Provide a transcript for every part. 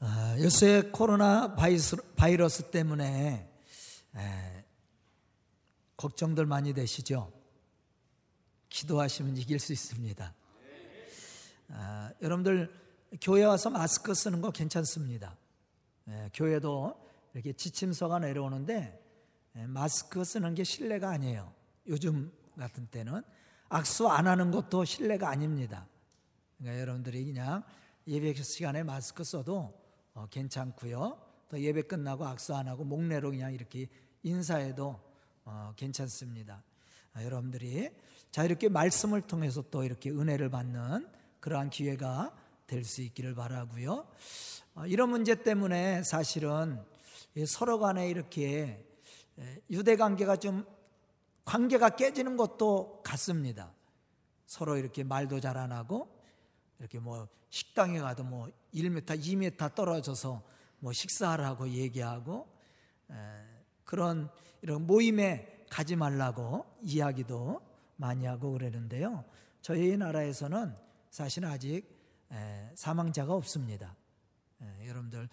아, 요새 코로나 바이러스, 바이러스 때문에 에, 걱정들 많이 되시죠? 기도하시면 이길 수 있습니다. 아, 여러분들 교회 와서 마스크 쓰는 거 괜찮습니다. 에, 교회도 이렇게 지침서가 내려오는데 에, 마스크 쓰는 게 신뢰가 아니에요. 요즘 같은 때는 악수 안 하는 것도 신뢰가 아닙니다. 그러니까 여러분들이 그냥 예배 시간에 마스크 써도 어, 괜찮고요. 또 예배 끝나고 악수 안 하고 목례로 그냥 이렇게 인사해도 어, 괜찮습니다. 아, 여러분들이 자 이렇게 말씀을 통해서 또 이렇게 은혜를 받는 그러한 기회가 될 수 있기를 바라고요. 어, 이런 문제 때문에 사실은 서로 간에 이렇게 유대 관계가 좀 관계가 깨지는 것도 같습니다. 서로 이렇게 말도 잘 안 하고 이렇게 뭐 식당에 가도 뭐 1m, 2m 떨어져서 뭐 식사하라고 얘기하고 그런 이런 모임에 가지 말라고 이야기도 많이 하고 그러는데요. 저희 나라에서는 사실 아직 사망자가 없습니다. 여러분들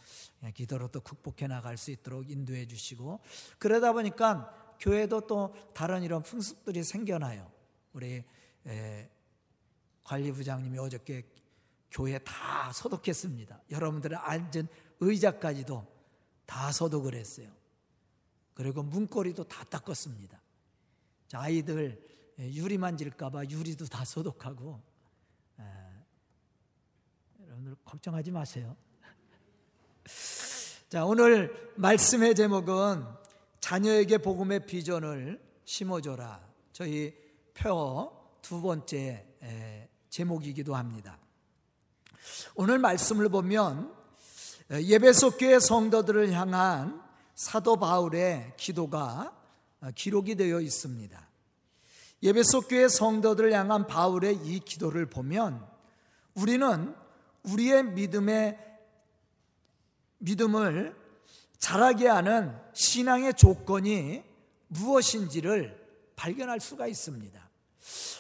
기도로 또 극복해 나갈 수 있도록 인도해 주시고 그러다 보니까 교회도 또 다른 이런 풍습들이 생겨나요. 우리 관리부장님이 어저께 교회 다 소독했습니다. 여러분들의 앉은 의자까지도 다 소독을 했어요. 그리고 문고리도 다 닦았습니다. 자, 아이들 유리 만질까봐 유리도 다 소독하고 에, 여러분들 걱정하지 마세요. 자, 오늘 말씀의 제목은 자녀에게 복음의 비전을 심어줘라. 저희 표 두 번째 제목이기도 합니다. 오늘 말씀을 보면 예배소 교회 성도들을 향한 사도 바울의 기도가 기록이 되어 있습니다. 예배소 교회 성도들을 향한 바울의 이 기도를 보면 우리는 우리의 믿음의 믿음을 자라게 하는 신앙의 조건이 무엇인지를 발견할 수가 있습니다.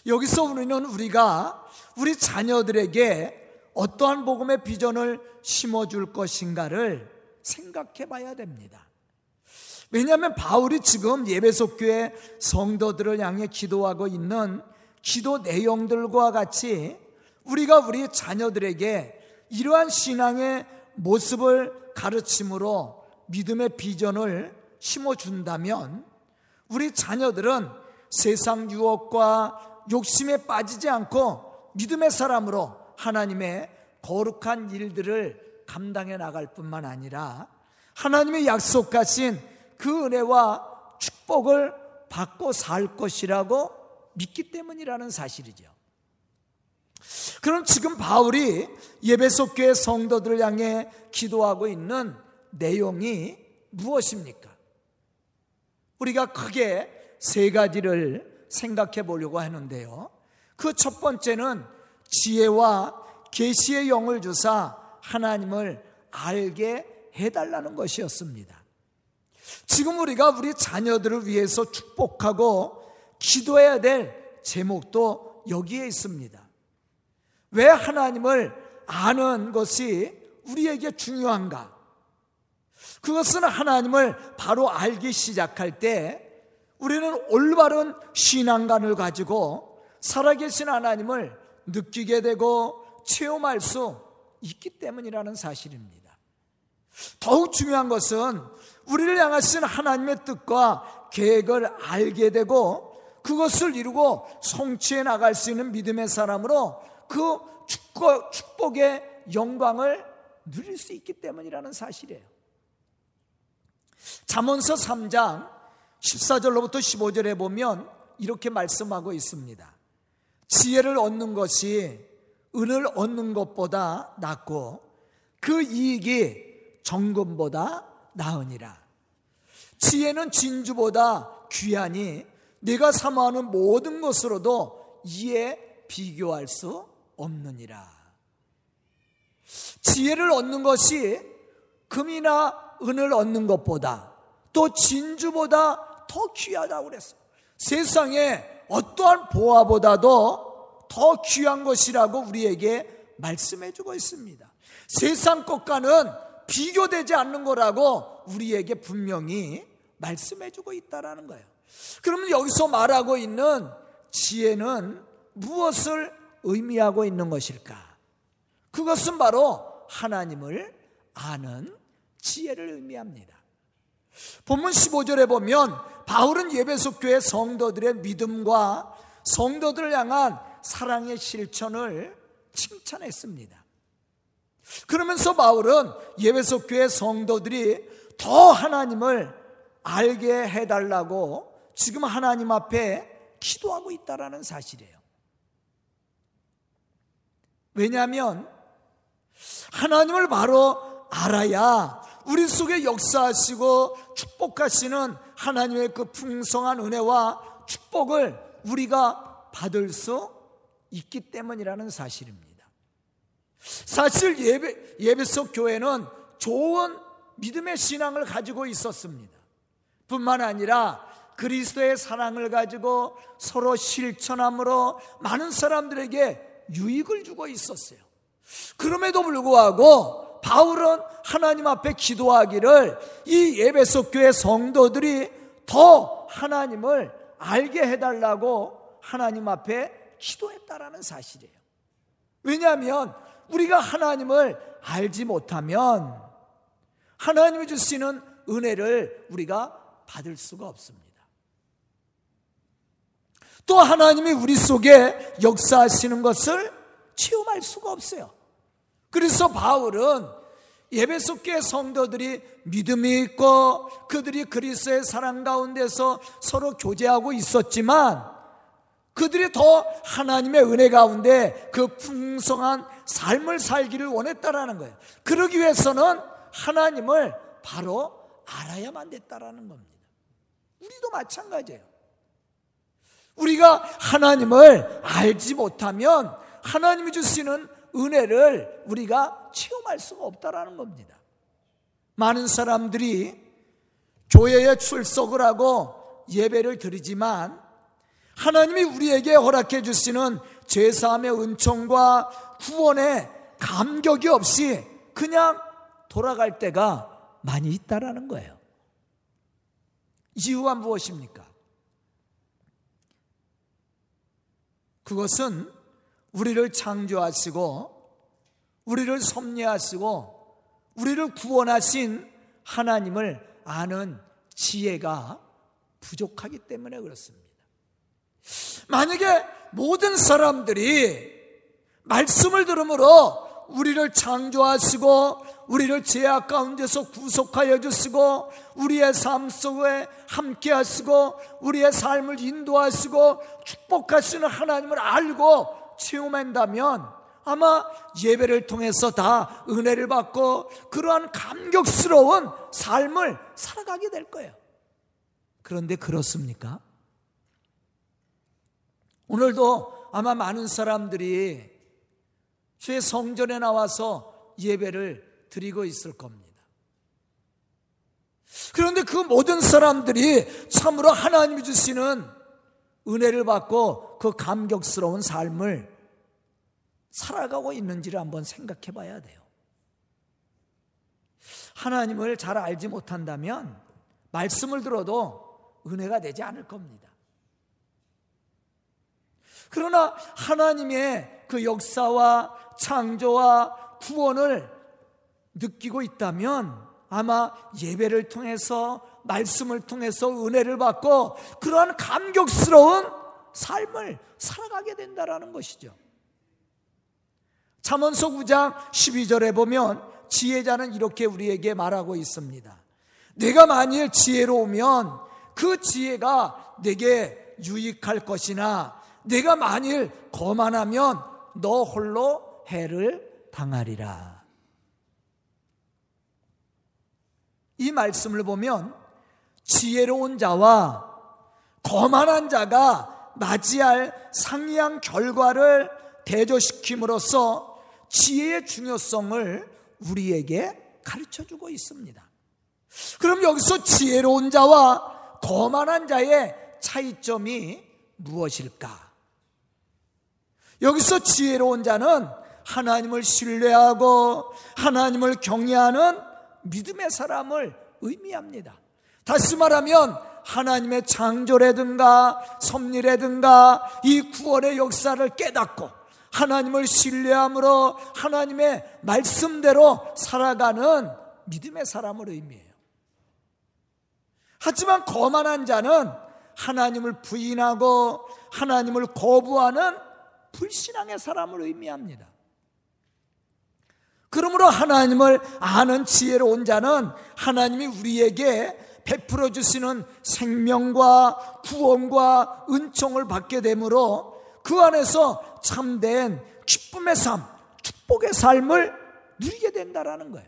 여기서 우리는 우리가 우리 자녀들에게 어떠한 복음의 비전을 심어줄 것인가를 생각해 봐야 됩니다. 왜냐하면 바울이 지금 예배속 교회 성도들을 향해 기도하고 있는 기도 내용들과 같이 우리가 우리 자녀들에게 이러한 신앙의 모습을 가르침으로 믿음의 비전을 심어준다면 우리 자녀들은 세상 유혹과 욕심에 빠지지 않고 믿음의 사람으로 하나님의 거룩한 일들을 감당해 나갈 뿐만 아니라 하나님의 약속하신 그 은혜와 축복을 받고 살 것이라고 믿기 때문이라는 사실이죠. 그럼 지금 바울이 예배소 교회 성도들을 향해 기도하고 있는 내용이 무엇입니까? 우리가 크게 세 가지를 생각해 보려고 하는데요. 그 첫 번째는 지혜와 계시의 영을 주사 하나님을 알게 해달라는 것이었습니다. 지금 우리가 우리 자녀들을 위해서 축복하고 기도해야 될 제목도 여기에 있습니다. 왜 하나님을 아는 것이 우리에게 중요한가? 그것은 하나님을 바로 알기 시작할 때 우리는 올바른 신앙관을 가지고 살아계신 하나님을 느끼게 되고 체험할 수 있기 때문이라는 사실입니다. 더욱 중요한 것은 우리를 향하신 하나님의 뜻과 계획을 알게 되고 그것을 이루고 성취해 나갈 수 있는 믿음의 사람으로 그 축복, 축복의 영광을 누릴 수 있기 때문이라는 사실이에요. 잠언서 3장 14절로부터 15절에 보면 이렇게 말씀하고 있습니다. 지혜를 얻는 것이 은을 얻는 것보다 낫고 그 이익이 정금보다 나으니라. 지혜는 진주보다 귀하니 내가 사모하는 모든 것으로도 이에 비교할 수 없느니라. 지혜를 얻는 것이 금이나 은을 얻는 것보다 또 진주보다 더 귀하다고 그랬어요. 세상에 어떠한 보화보다도 더 귀한 것이라고 우리에게 말씀해 주고 있습니다. 세상 것과는 비교되지 않는 거라고 우리에게 분명히 말씀해 주고 있다라는 거예요. 그러면 여기서 말하고 있는 지혜는 무엇을 의미하고 있는 것일까? 그것은 바로 하나님을 아는 지혜를 의미합니다. 본문 15절에 보면 바울은 예배소 교회 성도들의 믿음과 성도들을 향한 사랑의 실천을 칭찬했습니다. 그러면서 바울은 예배소 교회 성도들이 더 하나님을 알게 해달라고 지금 하나님 앞에 기도하고 있다라는 사실이에요. 왜냐하면 하나님을 바로 알아야 우리 속에 역사하시고 축복하시는 하나님의 그 풍성한 은혜와 축복을 우리가 받을 수 있기 때문이라는 사실입니다. 사실 예배, 예배석 교회는 좋은 믿음의 신앙을 가지고 있었습니다. 뿐만 아니라 그리스도의 사랑을 가지고 서로 실천함으로 많은 사람들에게 유익을 주고 있었어요. 그럼에도 불구하고 바울은 하나님 앞에 기도하기를 이 예배석 교회 성도들이 더 하나님을 알게 해달라고 하나님 앞에 기도했다라는 사실이에요. 왜냐하면 우리가 하나님을 알지 못하면 하나님이 주시는 은혜를 우리가 받을 수가 없습니다. 또 하나님이 우리 속에 역사하시는 것을 체험할 수가 없어요. 그래서 바울은 예배속 교 성도들이 믿음이 있고 그들이 그리스의 사랑 가운데서 서로 교제하고 있었지만 그들이 더 하나님의 은혜 가운데 그 풍성한 삶을 살기를 원했다라는 거예요. 그러기 위해서는 하나님을 바로 알아야만 됐다라는 겁니다. 우리도 마찬가지예요. 우리가 하나님을 알지 못하면 하나님이 주시는 은혜를 우리가 체험할 수가 없다라는 겁니다. 많은 사람들이 교회에 출석을 하고 예배를 드리지만 하나님이 우리에게 허락해 주시는 제사함의 은총과 구원의 감격이 없이 그냥 돌아갈 때가 많이 있다라는 거예요. 이유가 무엇입니까? 그것은 우리를 창조하시고 우리를 섭리하시고 우리를 구원하신 하나님을 아는 지혜가 부족하기 때문에 그렇습니다. 만약에 모든 사람들이 말씀을 들으므로 우리를 창조하시고 우리를 죄악 가운데서 구속하여 주시고 우리의 삶 속에 함께 하시고 우리의 삶을 인도하시고 축복하시는 하나님을 알고 체험한다면 아마 예배를 통해서 다 은혜를 받고 그러한 감격스러운 삶을 살아가게 될 거예요. 그런데 그렇습니까? 오늘도 아마 많은 사람들이 제 성전에 나와서 예배를 드리고 있을 겁니다. 그런데 그 모든 사람들이 참으로 하나님이 주시는 은혜를 받고 그 감격스러운 삶을 살아가고 있는지를 한번 생각해 봐야 돼요. 하나님을 잘 알지 못한다면 말씀을 들어도 은혜가 되지 않을 겁니다. 그러나 하나님의 그 역사와 창조와 구원을 느끼고 있다면 아마 예배를 통해서 말씀을 통해서 은혜를 받고 그러한 감격스러운 삶을 살아가게 된다라는 것이죠. 잠언서 9장 12절에 보면 지혜자는 이렇게 우리에게 말하고 있습니다. 내가 만일 지혜로우면 그 지혜가 내게 유익할 것이나 내가 만일 거만하면 너 홀로 해를 당하리라. 이 말씀을 보면 지혜로운 자와 거만한 자가 맞이할 상이한 결과를 대조시킴으로써 지혜의 중요성을 우리에게 가르쳐 주고 있습니다. 그럼 여기서 지혜로운 자와 거만한 자의 차이점이 무엇일까? 여기서 지혜로운 자는 하나님을 신뢰하고 하나님을 경외하는 믿음의 사람을 의미합니다. 다시 말하면 하나님의 창조라든가 섭리라든가 이 구원의 역사를 깨닫고 하나님을 신뢰함으로 하나님의 말씀대로 살아가는 믿음의 사람을 의미해요. 하지만 거만한 자는 하나님을 부인하고 하나님을 거부하는 불신앙의 사람을 의미합니다. 그러므로 하나님을 아는 지혜로운 자는 하나님이 우리에게 베풀어 주시는 생명과 구원과 은총을 받게 되므로 그 안에서 참된 기쁨의 삶, 축복의 삶을 누리게 된다라는 거예요.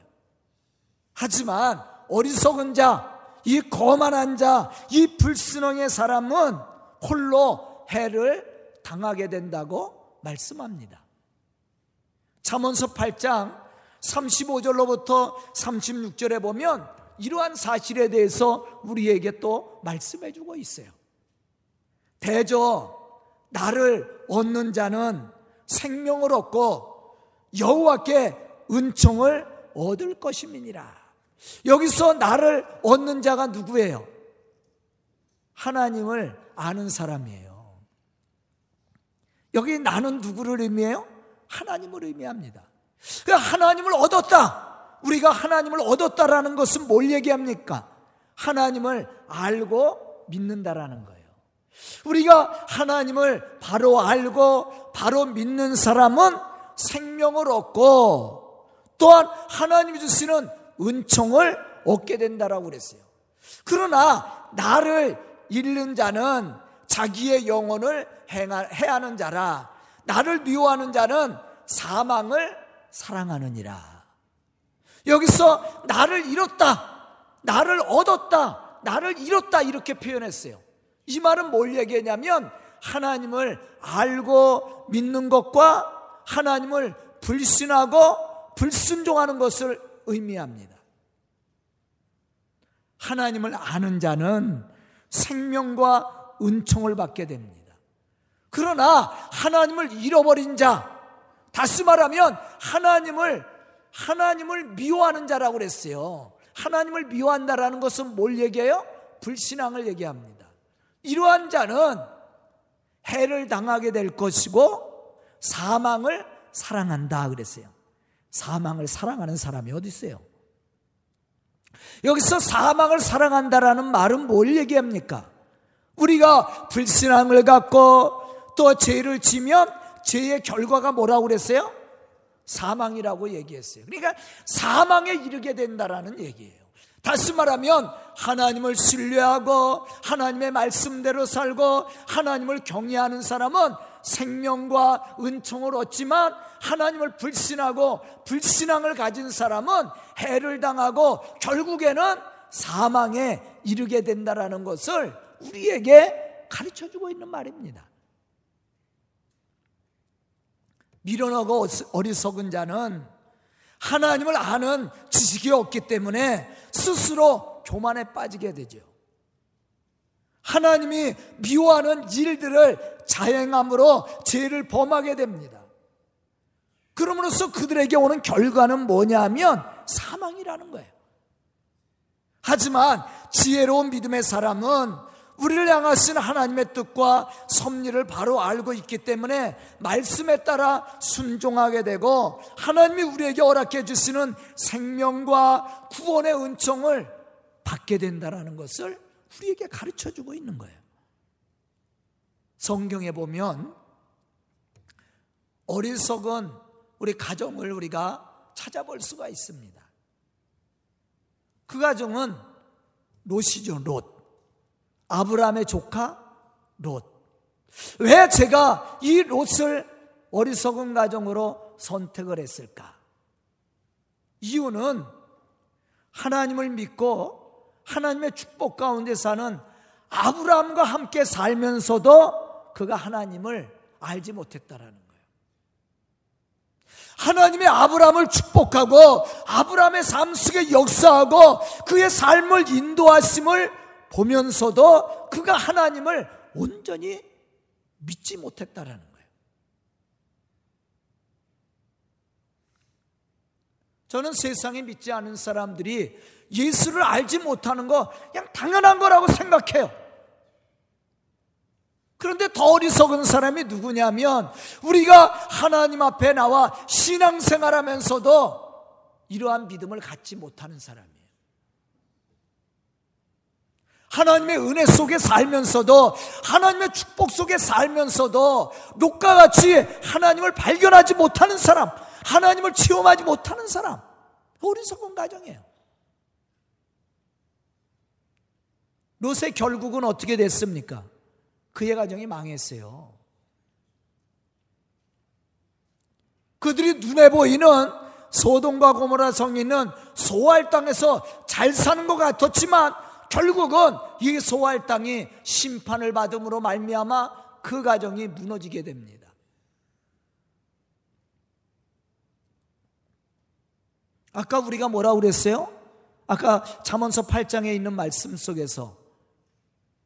하지만 어리석은 자, 이 거만한 자, 이 불순응의 사람은 홀로 해를 당하게 된다고 말씀합니다. 잠언서 8장 35절로부터 36절에 보면 이러한 사실에 대해서 우리에게 또 말씀해 주고 있어요. 대저 나를 얻는 자는 생명을 얻고 여호와께 은총을 얻을 것임이니라. 여기서 나를 얻는 자가 누구예요? 하나님을 아는 사람이에요. 여기 나는 누구를 의미해요? 하나님을 의미합니다. 그 하나님을 얻었다. 우리가 하나님을 얻었다라는 것은 뭘 얘기합니까? 하나님을 알고 믿는다라는 거예요. 우리가 하나님을 바로 알고 바로 믿는 사람은 생명을 얻고 또한 하나님이 주시는 은총을 얻게 된다라고 그랬어요. 그러나 나를 잃는 자는 자기의 영혼을 해하는 자라 나를 미워하는 자는 사망을 사랑하느니라. 여기서 나를 잃었다, 나를 얻었다, 나를 잃었다 이렇게 표현했어요. 이 말은 뭘 얘기하냐면 하나님을 알고 믿는 것과 하나님을 불신하고 불순종하는 것을 의미합니다. 하나님을 아는 자는 생명과 은총을 받게 됩니다. 그러나 하나님을 잃어버린 자, 다시 말하면 하나님을 하나님을 미워하는 자라고 그랬어요. 하나님을 미워한다라는 것은 뭘 얘기해요? 불신앙을 얘기합니다. 이러한 자는 해를 당하게 될 것이고 사망을 사랑한다 그랬어요. 사망을 사랑하는 사람이 어디 있어요? 여기서 사망을 사랑한다라는 말은 뭘 얘기합니까? 우리가 불신앙을 갖고 또 죄를 지면 죄의 결과가 뭐라고 그랬어요? 사망이라고 얘기했어요. 그러니까 사망에 이르게 된다라는 얘기예요. 다시 말하면 하나님을 신뢰하고 하나님의 말씀대로 살고 하나님을 경외하는 사람은 생명과 은총을 얻지만 하나님을 불신하고 불신앙을 가진 사람은 해를 당하고 결국에는 사망에 이르게 된다라는 것을 우리에게 가르쳐 주고 있는 말입니다. 미련하고 어리석은 자는 하나님을 아는 지식이 없기 때문에 스스로 교만에 빠지게 되죠. 하나님이 미워하는 일들을 자행함으로 죄를 범하게 됩니다. 그러므로써 그들에게 오는 결과는 뭐냐 하면 사망이라는 거예요. 하지만 지혜로운 믿음의 사람은 우리를 향하신 하나님의 뜻과 섭리를 바로 알고 있기 때문에 말씀에 따라 순종하게 되고 하나님이 우리에게 허락해 주시는 생명과 구원의 은총을 받게 된다라는 것을 우리에게 가르쳐 주고 있는 거예요. 성경에 보면 어리석은 우리 가정을 우리가 찾아볼 수가 있습니다. 그 가정은 롯이죠, 롯. 아브라함의 조카 롯. 왜 제가 이 롯을 어리석은 가정으로 선택을 했을까? 이유는 하나님을 믿고 하나님의 축복 가운데 사는 아브라함과 함께 살면서도 그가 하나님을 알지 못했다라는 거예요. 하나님의 아브라함을 축복하고 아브라함의 삶 속에 역사하고 그의 삶을 인도하심을 보면서도 그가 하나님을 온전히 믿지 못했다라는 거예요. 저는 세상에 믿지 않은 사람들이 예수를 알지 못하는 거 그냥 당연한 거라고 생각해요. 그런데 더 어리석은 사람이 누구냐면 우리가 하나님 앞에 나와 신앙생활 하면서도 이러한 믿음을 갖지 못하는 사람이에요. 하나님의 은혜 속에 살면서도 하나님의 축복 속에 살면서도 녹과 같이 하나님을 발견하지 못하는 사람, 하나님을 체험하지 못하는 사람, 어리석은 가정이에요. 롯의 결국은 어떻게 됐습니까? 그의 가정이 망했어요. 그들이 눈에 보이는 소돔과 고모라 성이 있는 소알 땅에서 잘 사는 것 같았지만 결국은 이 소알 땅이 심판을 받음으로 말미암아 그 가정이 무너지게 됩니다. 아까 우리가 뭐라고 그랬어요? 아까 잠언서 8장에 있는 말씀 속에서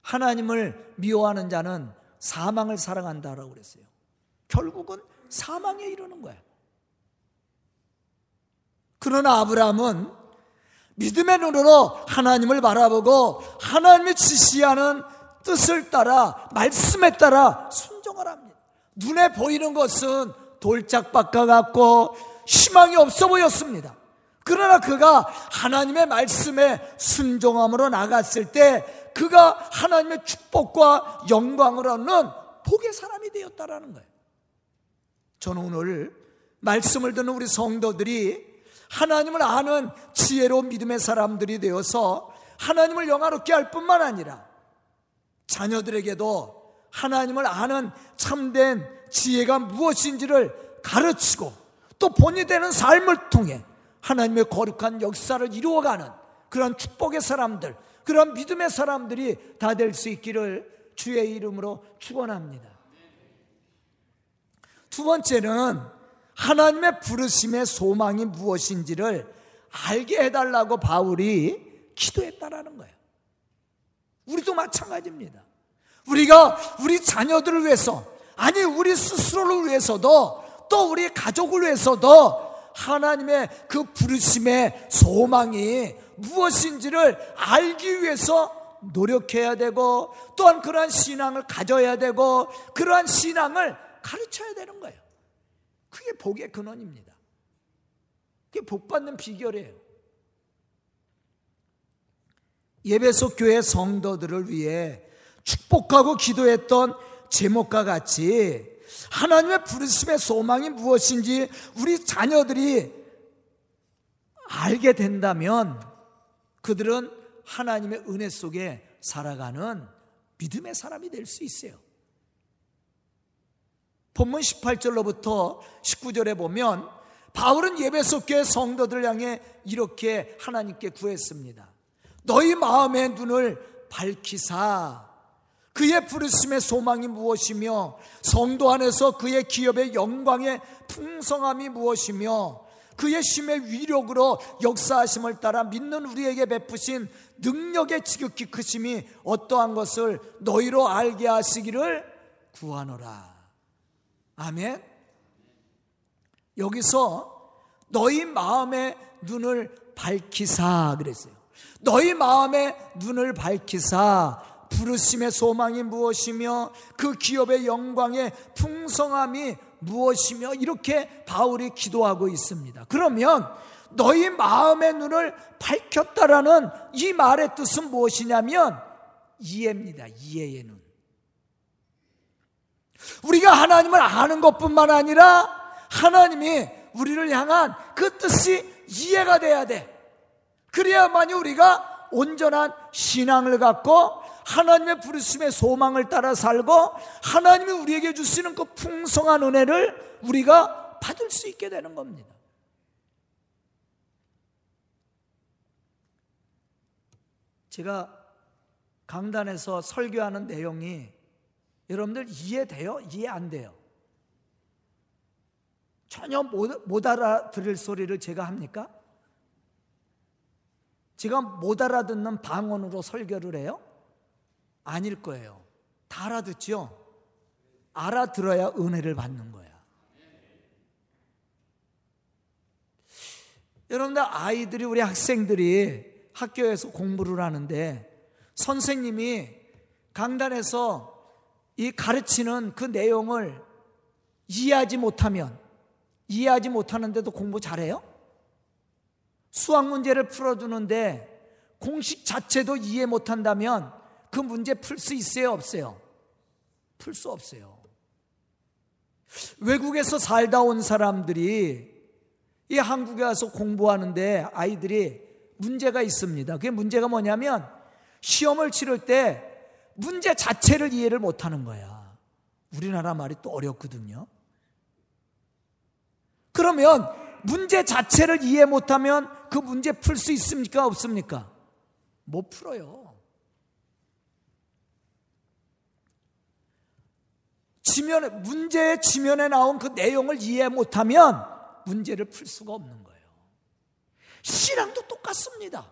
하나님을 미워하는 자는 사망을 사랑한다라고 그랬어요. 결국은 사망에 이르는 거예요. 그러나 아브라함은 믿음의 눈으로 하나님을 바라보고 하나님이 지시하는 뜻을 따라 말씀에 따라 순종을 합니다. 눈에 보이는 것은 돌짝밭과 같고 희망이 없어 보였습니다. 그러나 그가 하나님의 말씀에 순종함으로 나갔을 때 그가 하나님의 축복과 영광을 얻는 복의 사람이 되었다라는 거예요. 저는 오늘 말씀을 듣는 우리 성도들이 하나님을 아는 지혜로운 믿음의 사람들이 되어서 하나님을 영화롭게 할 뿐만 아니라 자녀들에게도 하나님을 아는 참된 지혜가 무엇인지를 가르치고 또 본이 되는 삶을 통해 하나님의 거룩한 역사를 이루어가는 그런 축복의 사람들, 그런 믿음의 사람들이 다 될 수 있기를 주의 이름으로 축원합니다. 두 번째는 하나님의 부르심의 소망이 무엇인지를 알게 해달라고 바울이 기도했다라는 거예요. 우리도 마찬가지입니다. 우리가 우리 자녀들을 위해서, 아니, 우리 스스로를 위해서도, 또 우리 가족을 위해서도 하나님의 그 부르심의 소망이 무엇인지를 알기 위해서 노력해야 되고 또한 그러한 신앙을 가져야 되고 그러한 신앙을 가르쳐야 되는 거예요. 그게 복의 근원입니다. 그게 복 받는 비결이에요. 예배소 교회 성도들을 위해 축복하고 기도했던 제목과 같이 하나님의 부르심의 소망이 무엇인지 우리 자녀들이 알게 된다면 그들은 하나님의 은혜 속에 살아가는 믿음의 사람이 될 수 있어요. 본문 18절로부터 19절에 보면 바울은 예배소 교회 성도들 향해 이렇게 하나님께 구했습니다. 너희 마음의 눈을 밝히사 그의 부르심의 소망이 무엇이며 성도 안에서 그의 기업의 영광의 풍성함이 무엇이며 그의 심의 위력으로 역사하심을 따라 믿는 우리에게 베푸신 능력의 지극히 크심이 어떠한 것을 너희로 알게 하시기를 구하노라. 아멘. 여기서 너희 마음의 눈을 밝히사 그랬어요. 너희 마음의 눈을 밝히사 부르심의 소망이 무엇이며 그 기업의 영광의 풍성함이 무엇이며 이렇게 바울이 기도하고 있습니다. 그러면 너희 마음의 눈을 밝혔다라는 이 말의 뜻은 무엇이냐면 이해입니다. 이해의 눈. 우리가 하나님을 아는 것뿐만 아니라 하나님이 우리를 향한 그 뜻이 이해가 돼야 돼. 그래야만이 우리가 온전한 신앙을 갖고 하나님의 부르심의 소망을 따라 살고 하나님이 우리에게 주시는 그 풍성한 은혜를 우리가 받을 수 있게 되는 겁니다. 제가 강단에서 설교하는 내용이 여러분들 이해돼요? 이해 안 돼요? 전혀 못, 못 알아들을 소리를 제가 합니까? 제가 못 알아듣는 방언으로 설교를 해요? 아닐 거예요. 다 알아듣죠? 알아들어야 은혜를 받는 거야. 여러분들 아이들이 우리 학생들이 학교에서 공부를 하는데 선생님이 강단에서 이 가르치는 그 내용을 이해하지 못하면 이해하지 못하는데도 공부 잘해요? 수학 문제를 풀어주는데 공식 자체도 이해 못한다면 그 문제 풀 수 있어요? 없어요? 풀 수 없어요. 외국에서 살다 온 사람들이 이 한국에 와서 공부하는데 아이들이 문제가 있습니다. 그게 문제가 뭐냐면 시험을 치를 때 문제 자체를 이해를 못 하는 거야. 우리나라 말이 또 어렵거든요. 그러면 문제 자체를 이해 못하면 그 문제 풀 수 있습니까? 없습니까? 못 풀어요. 지면에, 문제의 지면에 나온 그 내용을 이해 못하면 문제를 풀 수가 없는 거예요. 신앙도 똑같습니다.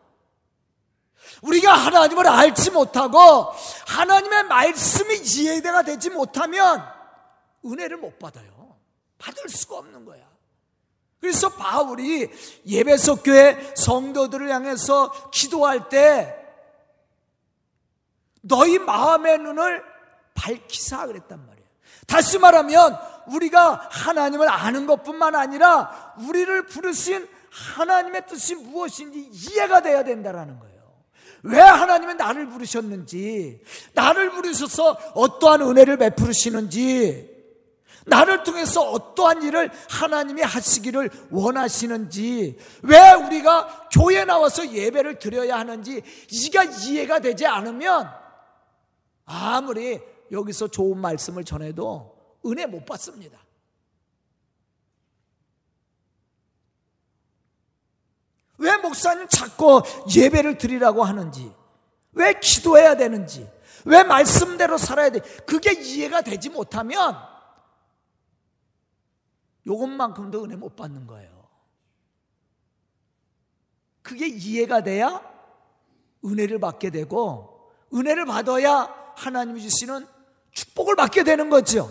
우리가 하나님을 알지 못하고 하나님의 말씀이 이해가 되지 못하면 은혜를 못 받아요. 받을 수가 없는 거야. 그래서 바울이 예배석 교회 성도들을 향해서 기도할 때 너희 마음의 눈을 밝히사 그랬단 말이에요. 다시 말하면 우리가 하나님을 아는 것뿐만 아니라 우리를 부르신 하나님의 뜻이 무엇인지 이해가 돼야 된다라는 거예요. 왜 하나님은 나를 부르셨는지, 나를 부르셔서 어떠한 은혜를 베푸시는지, 나를 통해서 어떠한 일을 하나님이 하시기를 원하시는지, 왜 우리가 교회 나와서 예배를 드려야 하는지, 이가 이해가 되지 않으면 아무리 여기서 좋은 말씀을 전해도 은혜 못 받습니다. 왜 목사님 자꾸 예배를 드리라고 하는지, 왜 기도해야 되는지, 왜 말씀대로 살아야 돼? 그게 이해가 되지 못하면 요것만큼도 은혜 못 받는 거예요. 그게 이해가 돼야 은혜를 받게 되고, 은혜를 받아야 하나님이 주시는 축복을 받게 되는 거죠.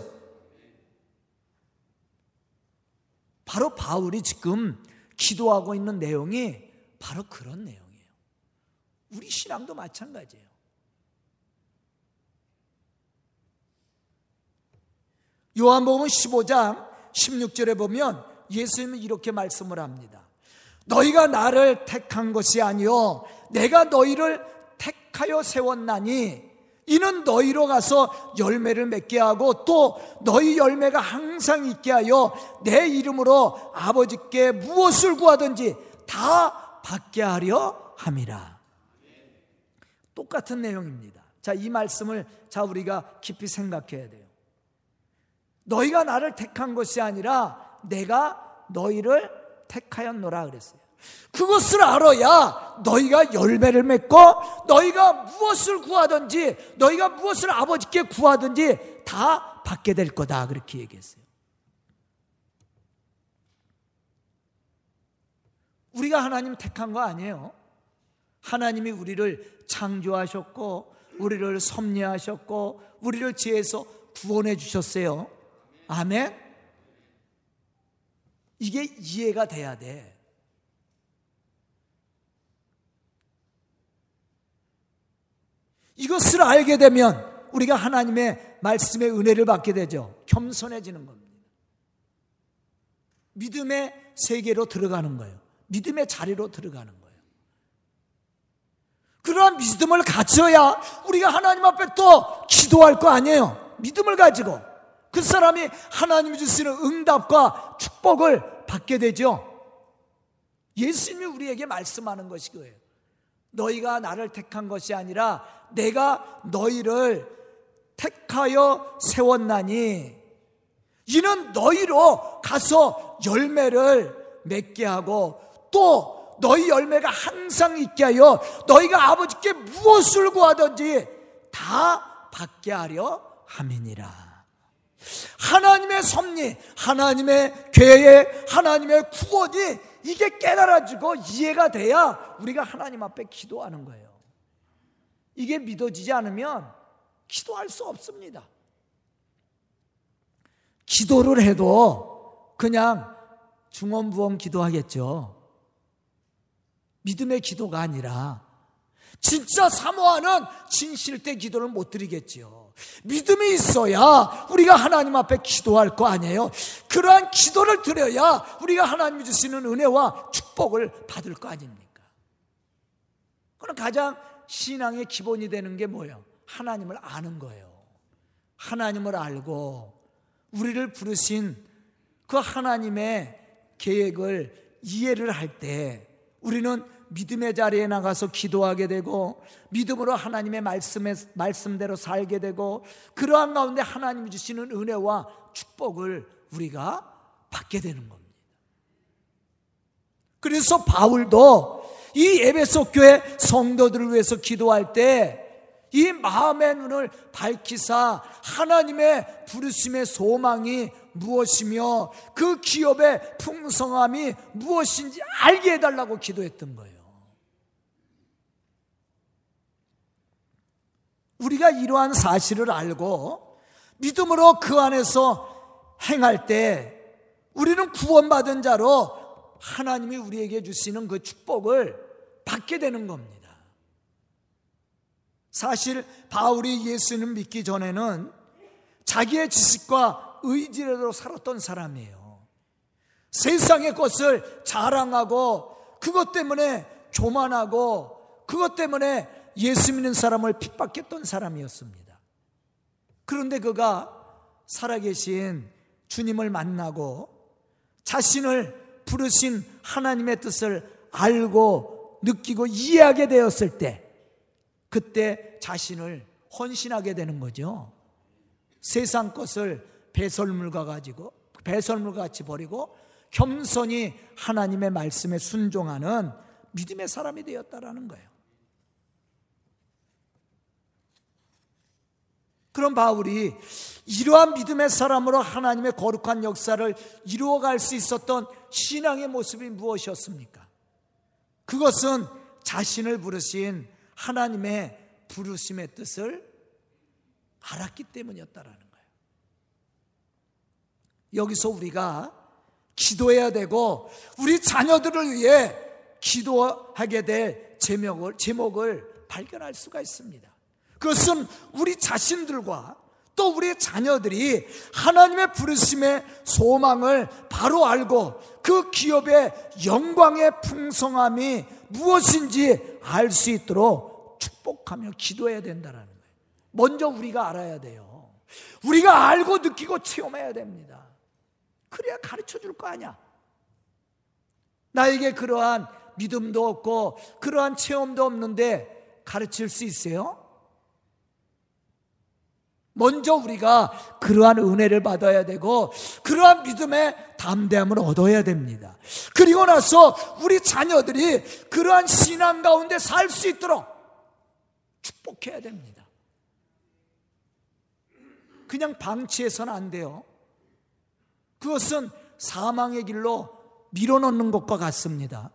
바로 바울이 지금 기도하고 있는 내용이 바로 그런 내용이에요. 우리 신앙도 마찬가지예요. 요한복음 15장 16절에 보면 예수님은 이렇게 말씀을 합니다. 너희가 나를 택한 것이 아니요 내가 너희를 택하여 세웠나니 이는 너희로 가서 열매를 맺게 하고 또 너희 열매가 항상 있게 하여 내 이름으로 아버지께 무엇을 구하든지 다 받게 하려 함이라. 똑같은 내용입니다. 자, 이 말씀을 자 우리가 깊이 생각해야 돼요. 너희가 나를 택한 것이 아니라 내가 너희를 택하였노라 그랬어요. 그것을 알아야 너희가 열매를 맺고 너희가 무엇을 구하든지 너희가 무엇을 아버지께 구하든지 다 받게 될 거다 그렇게 얘기했어요. 우리가 하나님 택한 거 아니에요. 하나님이 우리를 창조하셨고 우리를 섭리하셨고 우리를 지혜에서 구원해 주셨어요. 아멘. 이게 이해가 돼야 돼. 이것을 알게 되면 우리가 하나님의 말씀의 은혜를 받게 되죠. 겸손해지는 겁니다. 믿음의 세계로 들어가는 거예요. 믿음의 자리로 들어가는 거예요. 그러한 믿음을 가져야 우리가 하나님 앞에 또 기도할 거 아니에요. 믿음을 가지고 그 사람이 하나님이 주시는 응답과 축복을 받게 되죠. 예수님이 우리에게 말씀하는 것이 거예요. 너희가 나를 택한 것이 아니라 내가 너희를 택하여 세웠나니 이는 너희로 가서 열매를 맺게 하고 또 너희 열매가 항상 있게 하여 너희가 아버지께 무엇을 구하든지 다 받게 하려 함이니라. 하나님의 섭리, 하나님의 계획, 하나님의 구원이 이게 깨달아지고 이해가 돼야 우리가 하나님 앞에 기도하는 거예요. 이게 믿어지지 않으면 기도할 수 없습니다. 기도를 해도 그냥 중원부원 기도하겠죠. 믿음의 기도가 아니라 진짜 사모하는 진실된 기도를 못 드리겠지요. 믿음이 있어야 우리가 하나님 앞에 기도할 거 아니에요. 그러한 기도를 드려야 우리가 하나님이 주시는 은혜와 축복을 받을 거 아닙니까? 그럼 가장 신앙의 기본이 되는 게 뭐예요? 하나님을 아는 거예요. 하나님을 알고 우리를 부르신 그 하나님의 계획을 이해를 할 때 우리는 믿음의 자리에 나가서 기도하게 되고 믿음으로 하나님의 말씀에, 말씀대로 살게 되고 그러한 가운데 하나님이 주시는 은혜와 축복을 우리가 받게 되는 겁니다. 그래서 바울도 이 에베소 교회 성도들을 위해서 기도할 때 이 마음의 눈을 밝히사 하나님의 부르심의 소망이 무엇이며 그 기업의 풍성함이 무엇인지 알게 해달라고 기도했던 거예요. 우리가 이러한 사실을 알고 믿음으로 그 안에서 행할 때 우리는 구원받은 자로 하나님이 우리에게 주시는 그 축복을 받게 되는 겁니다. 사실 바울이 예수님 믿기 전에는 자기의 지식과 의지로 살았던 사람이에요. 세상의 것을 자랑하고 그것 때문에 교만하고 그것 때문에 예수 믿는 사람을 핍박했던 사람이었습니다. 그런데 그가 살아계신 주님을 만나고 자신을 부르신 하나님의 뜻을 알고 느끼고 이해하게 되었을 때 그때 자신을 헌신하게 되는 거죠. 세상 것을 배설물과 가지고 배설물과 같이 버리고 겸손히 하나님의 말씀에 순종하는 믿음의 사람이 되었다라는 거예요. 그럼 바울이 이러한 믿음의 사람으로 하나님의 거룩한 역사를 이루어갈 수 있었던 신앙의 모습이 무엇이었습니까? 그것은 자신을 부르신 하나님의 부르심의 뜻을 알았기 때문이었다라는 거예요. 여기서 우리가 기도해야 되고 우리 자녀들을 위해 기도하게 될 제목을 제목을 발견할 수가 있습니다. 그것은 우리 자신들과 또 우리 자녀들이 하나님의 부르심의 소망을 바로 알고 그 기업의 영광의 풍성함이 무엇인지 알 수 있도록 축복하며 기도해야 된다는 거예요. 먼저 우리가 알아야 돼요. 우리가 알고 느끼고 체험해야 됩니다. 그래야 가르쳐 줄 거 아니야. 나에게 그러한 믿음도 없고 그러한 체험도 없는데 가르칠 수 있어요? 먼저 우리가 그러한 은혜를 받아야 되고 그러한 믿음의 담대함을 얻어야 됩니다. 그리고 나서 우리 자녀들이 그러한 신앙 가운데 살 수 있도록 축복해야 됩니다. 그냥 방치해서는 안 돼요. 그것은 사망의 길로 밀어넣는 것과 같습니다.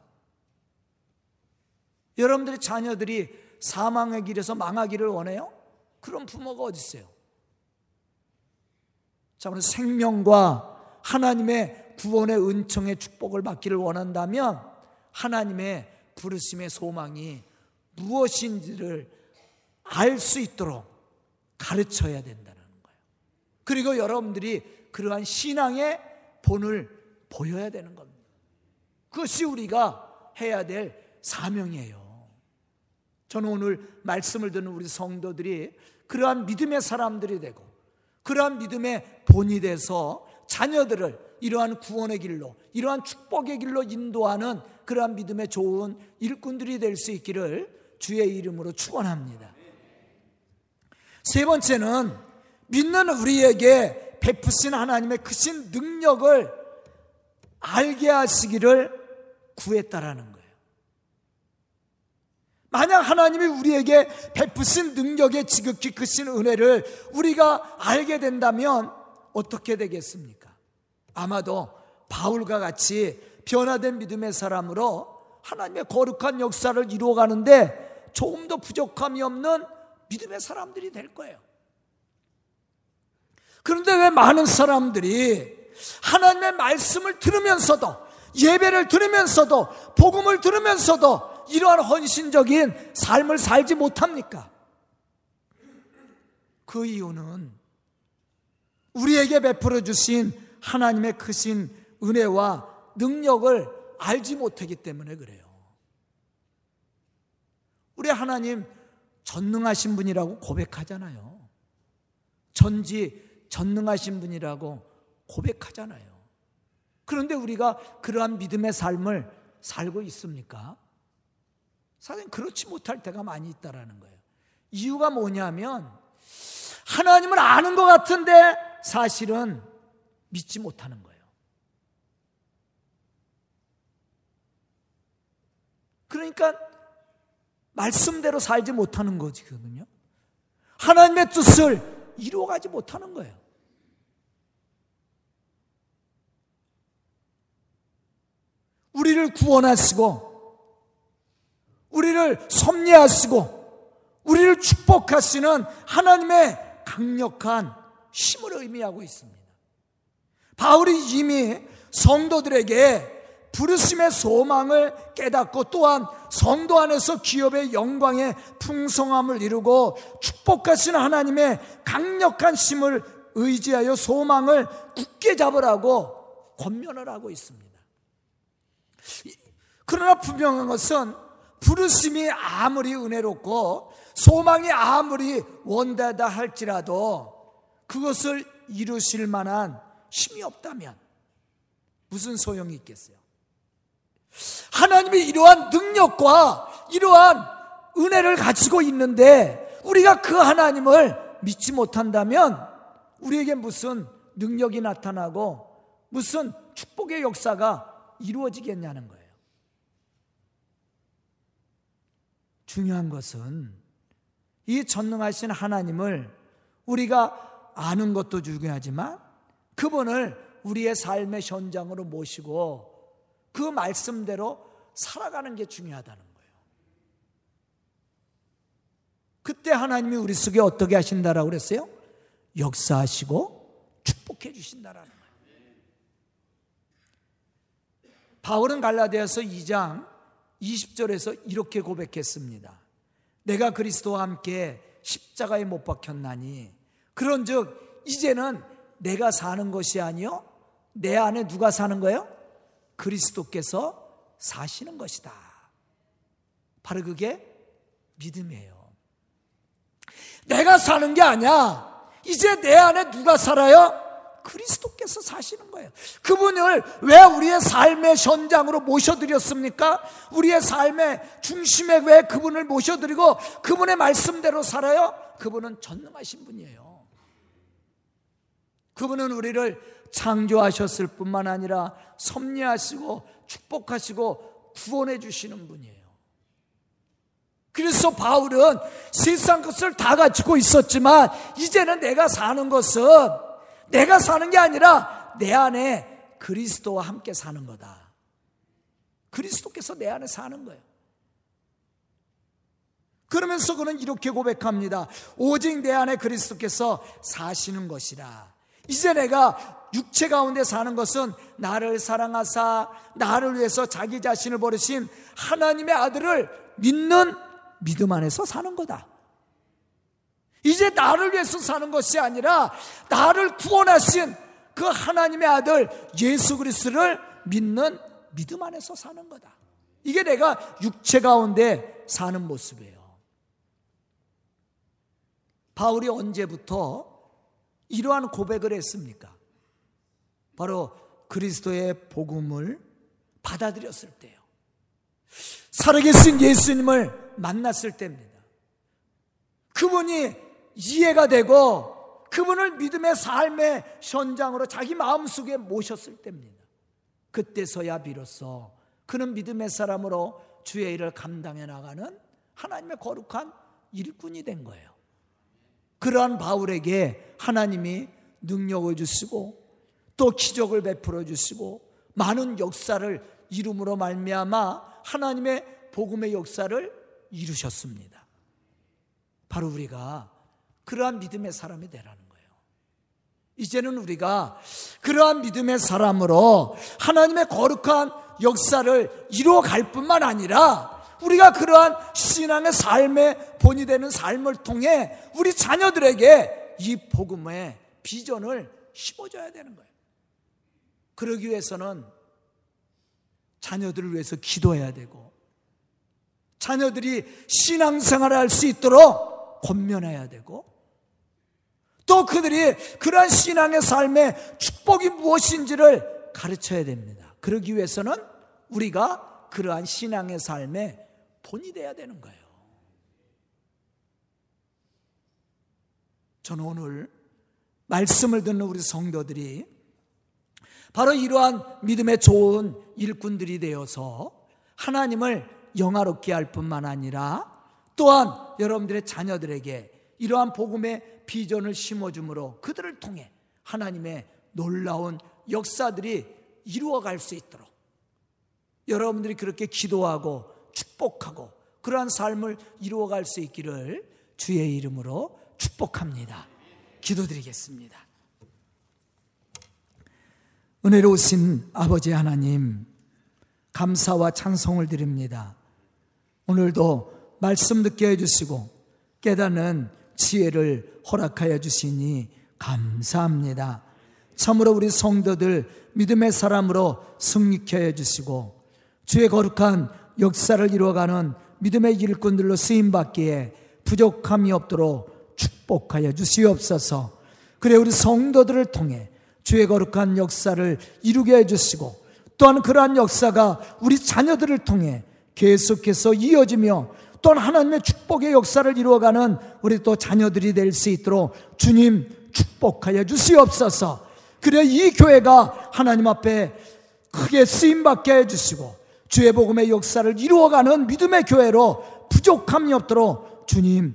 여러분들의 자녀들이 사망의 길에서 망하기를 원해요? 그런 부모가 어디 있어요? 자, 오늘 생명과 하나님의 구원의 은총의 축복을 받기를 원한다면 하나님의 부르심의 소망이 무엇인지를 알 수 있도록 가르쳐야 된다는 거예요. 그리고 여러분들이 그러한 신앙의 본을 보여야 되는 겁니다. 그것이 우리가 해야 될 사명이에요. 저는 오늘 말씀을 듣는 우리 성도들이 그러한 믿음의 사람들이 되고 그러한 믿음의 본이 돼서 자녀들을 이러한 구원의 길로, 이러한 축복의 길로 인도하는 그러한 믿음의 좋은 일꾼들이 될 수 있기를 주의 이름으로 축원합니다. 세 번째는 믿는 우리에게 베푸신 하나님의 크신 능력을 알게 하시기를 구했다라는 거예요. 만약 하나님이 우리에게 베푸신 능력의 지극히 크신 은혜를 우리가 알게 된다면 어떻게 되겠습니까? 아마도 바울과 같이 변화된 믿음의 사람으로 하나님의 거룩한 역사를 이루어가는데 조금 더 부족함이 없는 믿음의 사람들이 될 거예요. 그런데 왜 많은 사람들이 하나님의 말씀을 들으면서도 예배를 들으면서도 복음을 들으면서도 이러한 헌신적인 삶을 살지 못합니까? 그 이유는 우리에게 베풀어 주신 하나님의 크신 은혜와 능력을 알지 못하기 때문에 그래요. 우리 하나님 전능하신 분이라고 고백하잖아요. 전지 전능하신 분이라고 고백하잖아요. 그런데 우리가 그러한 믿음의 삶을 살고 있습니까? 사실 그렇지 못할 때가 많이 있다라는 거예요. 이유가 뭐냐면 하나님을 아는 것 같은데 사실은 믿지 못하는 거예요. 그러니까 말씀대로 살지 못하는 거지거든요. 하나님의 뜻을 이루어가지 못하는 거예요. 우리를 구원하시고, 우리를 섭리하시고, 우리를 축복하시는 하나님의 강력한 힘을 의미하고 있습니다. 바울이 이미 성도들에게 부르심의 소망을 깨닫고 또한 성도 안에서 기업의 영광의 풍성함을 이루고 축복하시는 하나님의 강력한 힘을 의지하여 소망을 굳게 잡으라고 권면을 하고 있습니다. 그러나 분명한 것은 부르심이 아무리 은혜롭고 소망이 아무리 원다다 할지라도 그것을 이루실 만한 힘이 없다면 무슨 소용이 있겠어요? 하나님이 이러한 능력과 이러한 은혜를 가지고 있는데 우리가 그 하나님을 믿지 못한다면 우리에게 무슨 능력이 나타나고 무슨 축복의 역사가 이루어지겠냐는 거예요. 중요한 것은 이 전능하신 하나님을 우리가 아는 것도 중요하지만 그분을 우리의 삶의 현장으로 모시고 그 말씀대로 살아가는 게 중요하다는 거예요. 그때 하나님이 우리 속에 어떻게 하신다라고 그랬어요? 역사하시고 축복해 주신다라는 거예요. 바울은 갈라디아서 2장 20절에서 이렇게 고백했습니다. 내가 그리스도와 함께 십자가에 못 박혔나니 그런즉 이제는 내가 사는 것이 아니요 내 안에 누가 사는 거예요? 그리스도께서 사시는 것이다. 바로 그게 믿음이에요. 내가 사는 게 아니야. 이제 내 안에 누가 살아요? 그리스도께서 사시는 거예요. 그분을 왜 우리의 삶의 현장으로 모셔드렸습니까? 우리의 삶의 중심에 왜 그분을 모셔드리고 그분의 말씀대로 살아요? 그분은 전능하신 분이에요. 그분은 우리를 창조하셨을 뿐만 아니라 섭리하시고 축복하시고 구원해 주시는 분이에요. 그래서 바울은 세상 것을 다 가지고 있었지만 이제는 내가 사는 것은 내가 사는 게 아니라 내 안에 그리스도와 함께 사는 거다. 그리스도께서 내 안에 사는 거예요. 그러면서 그는 이렇게 고백합니다. 오직 내 안에 그리스도께서 사시는 것이라. 이제 내가 육체 가운데 사는 것은 나를 사랑하사 나를 위해서 자기 자신을 버리신 하나님의 아들을 믿는 믿음 안에서 사는 거다. 이제 나를 위해서 사는 것이 아니라 나를 구원하신 그 하나님의 아들 예수 그리스도를 믿는 믿음 안에서 사는 거다. 이게 내가 육체 가운데 사는 모습이에요. 바울이 언제부터 이러한 고백을 했습니까? 바로 그리스도의 복음을 받아들였을 때요. 살아계신 예수님을 만났을 때입니다. 그분이 이해가 되고 그분을 믿음의 삶의 현장으로 자기 마음속에 모셨을 때입니다. 그때서야 비로소 그는 믿음의 사람으로 주의 일을 감당해 나가는 하나님의 거룩한 일꾼이 된 거예요. 그러한 바울에게 하나님이 능력을 주시고 또 기적을 베풀어 주시고 많은 역사를 이름으로 말미암아 하나님의 복음의 역사를 이루셨습니다. 바로 우리가 그러한 믿음의 사람이 되라는 거예요. 이제는 우리가 그러한 믿음의 사람으로 하나님의 거룩한 역사를 이루어 갈 뿐만 아니라 우리가 그러한 신앙의 삶의 본이 되는 삶을 통해 우리 자녀들에게 이 복음의 비전을 심어줘야 되는 거예요. 그러기 위해서는 자녀들을 위해서 기도해야 되고 자녀들이 신앙생활을 할 수 있도록 권면해야 되고 또 그들이 그러한 신앙의 삶의 축복이 무엇인지를 가르쳐야 됩니다. 그러기 위해서는 우리가 그러한 신앙의 삶의 본이 돼야 되는 거예요. 저는 오늘 말씀을 듣는 우리 성도들이 바로 이러한 믿음의 좋은 일꾼들이 되어서 하나님을 영화롭게 할 뿐만 아니라 또한 여러분들의 자녀들에게 이러한 복음의 비전을 심어줌으로 그들을 통해 하나님의 놀라운 역사들이 이루어갈 수 있도록 여러분들이 그렇게 기도하고 축복하고 그러한 삶을 이루어갈 수 있기를 주의 이름으로 축복합니다. 기도드리겠습니다. 은혜로우신 아버지 하나님, 감사와 찬송을 드립니다. 오늘도 말씀 듣게 해주시고 깨닫는 지혜를 허락하여 주시니 감사합니다. 참으로 우리 성도들 믿음의 사람으로 승리케 해 주시고 주의 거룩한 역사를 이루어가는 믿음의 일꾼들로 쓰임 받기에 부족함이 없도록 축복하여 주시옵소서. 그래 우리 성도들을 통해 주의 거룩한 역사를 이루게 해 주시고 또한 그러한 역사가 우리 자녀들을 통해 계속해서 이어지며 또한 하나님의 축복의 역사를 이루어가는 우리 또 자녀들이 될 수 있도록 주님 축복하여 주시옵소서. 그래 이 교회가 하나님 앞에 크게 쓰임 받게 해 주시고 주의 복음의 역사를 이루어가는 믿음의 교회로 부족함이 없도록 주님